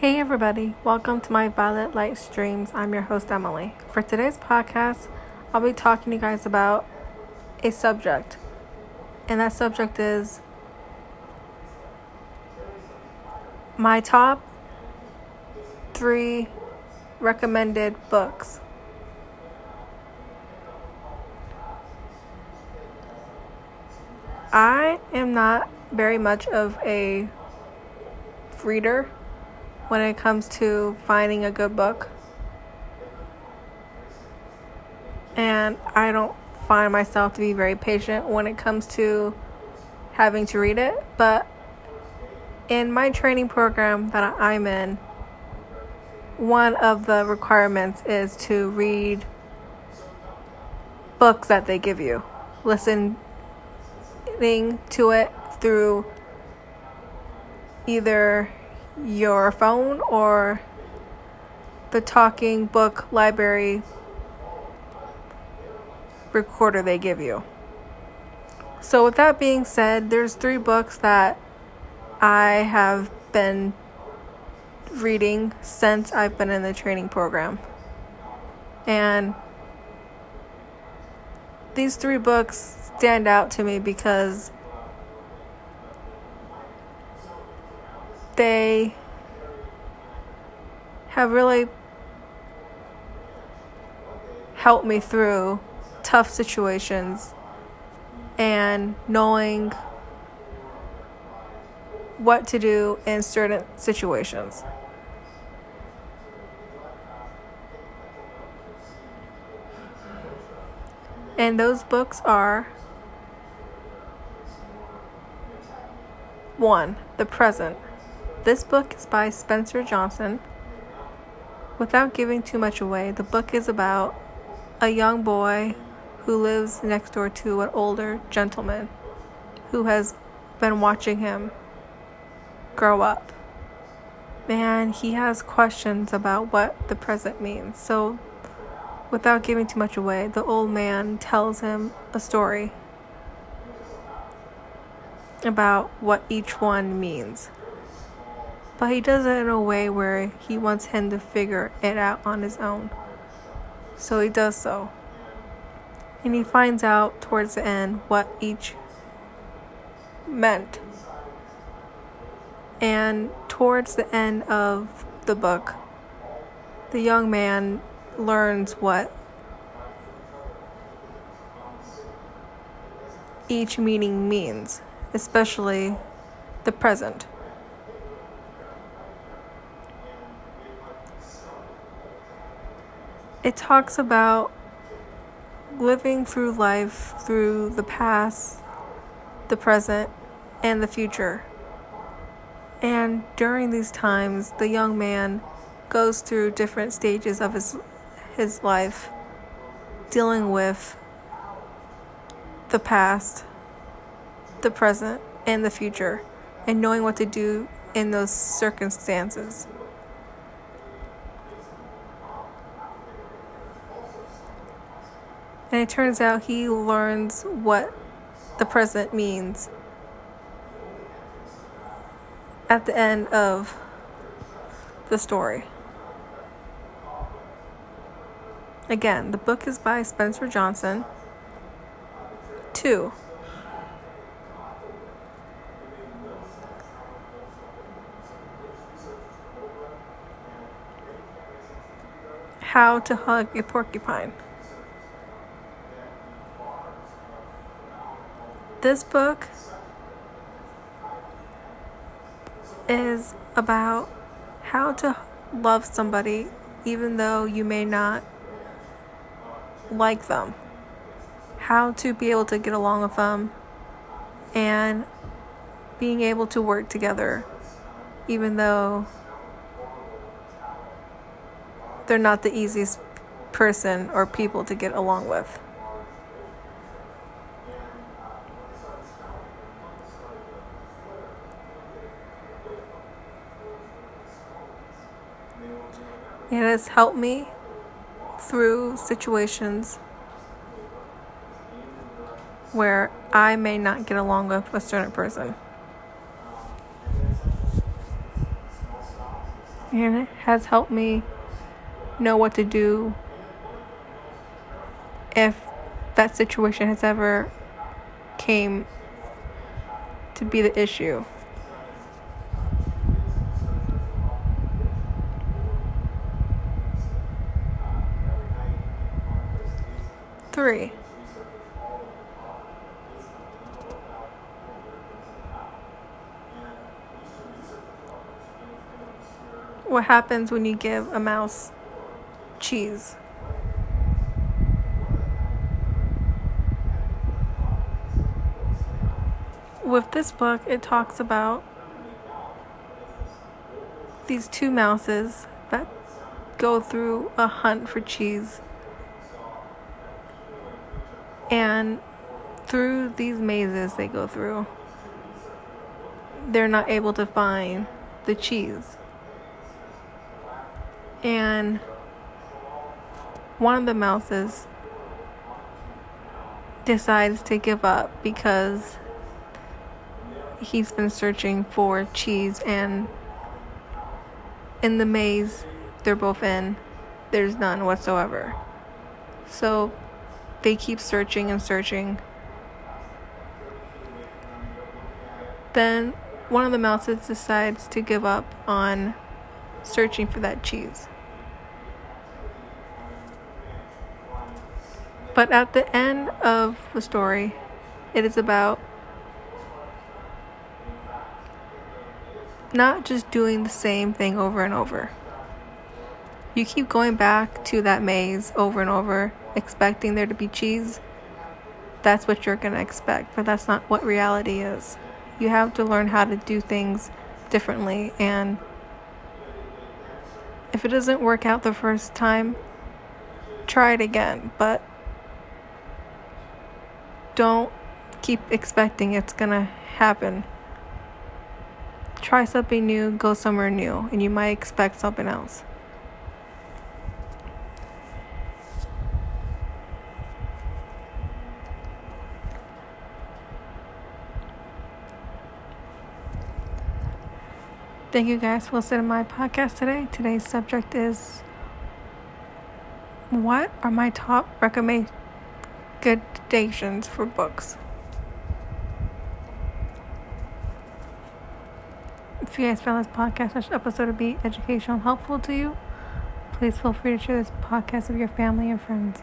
Hey everybody, welcome to my Violet Light Streams. I'm your host Emily. For today's podcast, I'll be talking to you guys about a subject. And that subject is my top 3 recommended books. I am not very much of a reader when it comes to finding a good book. And I don't find myself to be very patient when it comes to having to read it. But in my training program that I'm in, one of the requirements is to read books that they give you. Listening to it through either your phone or the talking book library recorder they give you. So, with that being said, there's three books that I have been reading since I've been in the training program. And these three books stand out to me because they have really helped me through tough situations and knowing what to do in certain situations. And those books are one, The Present. This book is by Spencer Johnson. Without giving too much away, the book is about a young boy who lives next door to an older gentleman who has been watching him grow up. And he has questions about what the present means. So, without giving too much away, the old man tells him a story about what each one means but he does it in a way where he wants him to figure it out on his own. So he does so. And he finds out towards the end what each meant. And towards the end of the book, the young man learns what each meaning means, especially the present. It talks about living through life through the past, the present, and the future. And during these times, the young man goes through different stages of his his life dealing with the past, the present, and the future, and knowing what to do in those circumstances. And it turns out he learns what the present means at the end of the story. Again, the book is by Spencer Johnson. Two. How to hug a porcupine. This book is about how to love somebody even though you may not like them, how to be able to get along with them, and being able to work together even though they're not the easiest person or people to get along with. It has helped me through situations where I may not get along with a certain person. and it has helped me know what to do if that situation has ever came to be the issue. Three. What happens when you give a mouse cheese? With this book, it talks about these two mouses that go through a hunt for cheese. And through these mazes they go through, they're not able to find the cheese. And one of the mouses decides to give up because he's been searching for cheese and in the maze they're both in there's none whatsoever. So they keep searching and searching. Then one of the mouses decides to give up on searching for that cheese but at the end of the story it is about not just doing the same thing over and over. You keep going back to that maze over and over, expecting there to be cheese. That's what you're going to expect, but that's not what reality is. You have to learn how to do things differently, and if it doesn't work out the first time, try it again, but don't keep expecting it's to happen try something new, go somewhere new, and you might expect something else. Thank you guys for listening to my podcast today. Today's subject is what are my top recommendations for books? If you guys found this podcast this episode to be educational and helpful to you, please feel free to share this podcast with your family and friends.